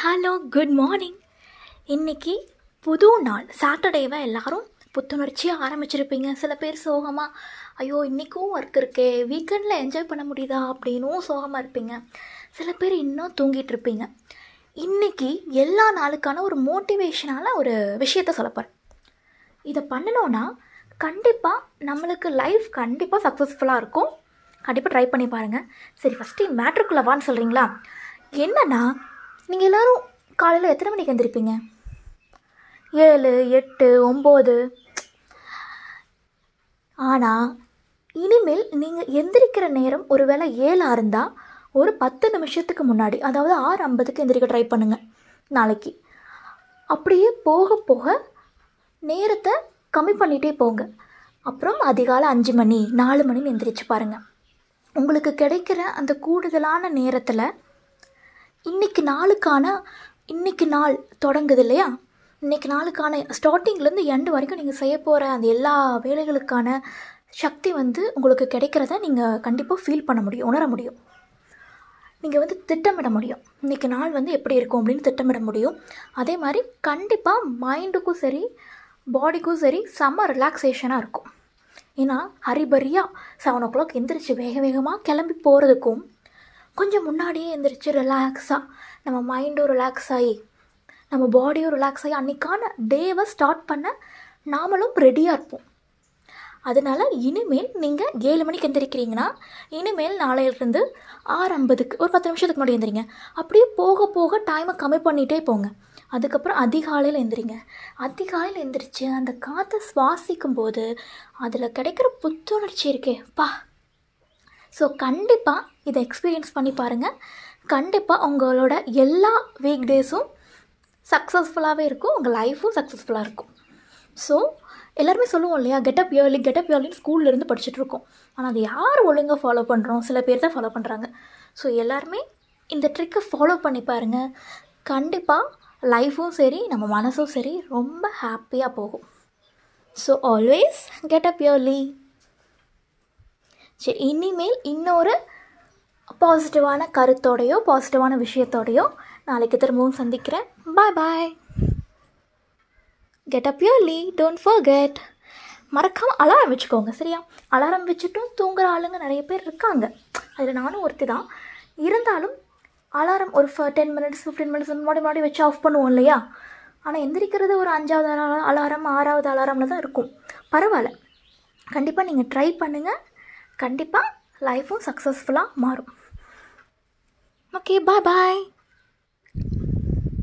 Hello good morning இன்றைக்கி புது நாள். சாட்டர்டேவை எல்லாரும் புத்துணர்ச்சியாக ஆரம்பிச்சிருப்பீங்க. சில பேர் சோகமாக ஐயோ இன்றைக்கும் ஒர்க் இருக்கே. வீக்கெண்டில் என்ஜாய் பண்ண முடியுதா? அப்படின்னும் சோகமாக இருப்பீங்க. சில பேர் இன்னும் தூங்கிட்டு இருப்பீங்க. இன்றைக்கி எல்லா நாளுக்கான ஒரு மோட்டிவேஷனான ஒரு விஷயத்த சொல்லப்போகிறேன் இதை பண்ணணுன்னா கண்டிப்பாக நம்மளுக்கு லைஃப் கண்டிப்பாக சக்ஸஸ்ஃபுல்லாக இருக்கும். கண்டிப்பாக ட்ரை பண்ணி பாருங்கள் சரி ஃபஸ்ட்டு மேட்ருக்குள்ளே வான்னு சொல்கிறீங்களா என்னென்னா நீங்கள் எல்லோரும் காலையில் எத்தனை மணிக்கு எந்திரிப்பீங்க? ஏழு எட்டு ஒம்பது. ஆனால் இனிமேல் நீங்கள் எந்திரிக்கிற நேரம் ஒருவேளை ஏழாக இருந்தால் ஒரு பத்து நிமிஷத்துக்கு முன்னாடி அதாவது ஆறு ஐம்பதுக்கு எந்திரிக்க ட்ரை பண்ணுங்கள் நாளைக்கு. அப்படியே போக போக நேரத்தை கம்மி பண்ணிகிட்டே போங்க. அப்புறம் அதிகாலை அஞ்சு மணி நாலு மணின்னு எந்திரிச்சு பாருங்கள் உங்களுக்கு கிடைக்கிற அந்த கூடுதலான நேரத்தில் இன்னைக்கு நாளுக்கான இன்னைக்கு நாள் தொடங்குது இல்லையா? இன்னைக்கு நாளுக்கான ஸ்டார்டிங்லேருந்து எண்டு வரைக்கும் நீங்கள் செய்ய போகிற அந்த எல்லா வேலைகளுக்கான சக்தி வந்து உங்களுக்கு கிடைக்கிறத நீங்கள் கண்டிப்பாக ஃபீல் பண்ண முடியும் உணர முடியும். நீங்கள் வந்து திட்டமிட முடியும். இன்றைக்கி நாள் வந்து எப்படி இருக்கும் அப்படின்னு திட்டமிட முடியும். அதே மாதிரி கண்டிப்பாக மைண்டுக்கும் சரி பாடிக்கும் சரி செம்ம ரிலாக்ஸேஷனாக இருக்கும். ஏன்னா ஹரிபரியாக செவன் ஓ கிளாக் எந்திரிச்சு வேக வேகமாக கிளம்பி போகிறதுக்கும் கொஞ்சம் முன்னாடியே எழுந்திரிச்சு ரிலாக்ஸாக நம்ம மைண்டும் ரிலாக்ஸ் ஆகி நம்ம பாடியும் ரிலாக்ஸ் ஆகி அன்றைக்கான டேவை ஸ்டார்ட் பண்ண நாமளும் ரெடியாக இருப்போம். அதனால் இனிமேல் நீங்கள் ஏழு மணிக்கு எந்திரிக்கிறீங்கன்னா இனிமேல் நாளையிலிருந்து ஆறு ஐம்பதுக்கு ஒரு பத்து நிமிஷத்துக்கு முன்னாடி எந்திரிங்க. அப்படியே போக போக டைமை கம்மி பண்ணிகிட்டே போங்க. அதுக்கப்புறம் அதிகாலையில் எந்திரிங்க. அதிகாலையில் எந்திரிச்சு அந்த காற்றை சுவாசிக்கும் போது அதில் கிடைக்கிற புத்துணர்ச்சி இருக்கே. பா ஸோ கண்டிப்பாக இதை எக்ஸ்பீரியன்ஸ் பண்ணி பாருங்கள் கண்டிப்பாக உங்களோட எல்லா வீக் டேஸும் சக்ஸஸ்ஃபுல்லாகவே இருக்கும். உங்கள் லைஃப்பும் சக்ஸஸ்ஃபுல்லாக இருக்கும். ஸோ எல்லாருமே சொல்லுவோம் இல்லையா? கெட்டப் இயர்லி கெட்டப் இயர்லின்னு ஸ்கூல்லேருந்து படிச்சுட்டு இருக்கோம். ஆனால் அது யார் ஒழுங்காக ஃபாலோ பண்ணுறோம் சில பேர் தான் ஃபாலோ பண்ணுறாங்க ஸோ எல்லாருமே இந்த ட்ரிக்கை ஃபாலோ பண்ணி பாருங்கள் கண்டிப்பாக லைஃப்பும் சரி நம்ம மனசும் சரி ரொம்ப ஹாப்பியாக போகும். ஸோ ஆல்வேஸ் கெட்டப் இயர்லி சரி இனிமேல் இன்னொரு பாசிட்டிவான கருத்தோடையோ பாசிட்டிவான விஷயத்தோடையோ நாளைக்கு திரும்பவும் சந்திக்கிறேன். Bye bye get up early don't forget மறக்காமல் அலாரம் வச்சுக்கோங்க சரியா? அலாரம் வச்சுட்டும் தூங்குற ஆளுங்க நிறைய பேர் இருக்காங்க. அதில் நானும் ஒருத்தி தான் இருந்தாலும் அலாரம் ஒரு டென் மினிட்ஸ் ஃபிஃப்டீன் மினிட்ஸ் முன்னாடி முன்னாடி வச்சு ஆஃப் பண்ணுவோம் இல்லையா? ஆனால் எந்திரிக்கிறது ஒரு அஞ்சாவது அலாரம் ஆறாவது அலாரமில் தான் இருக்கும். பரவாயில்ல. கண்டிப்பாக நீங்கள் ட்ரை பண்ணுங்கள் கண்டிப்பாக லைஃப்பும் சக்ஸஸ்ஃபுல்லாக மாறும். ஓகே பாய் பாய்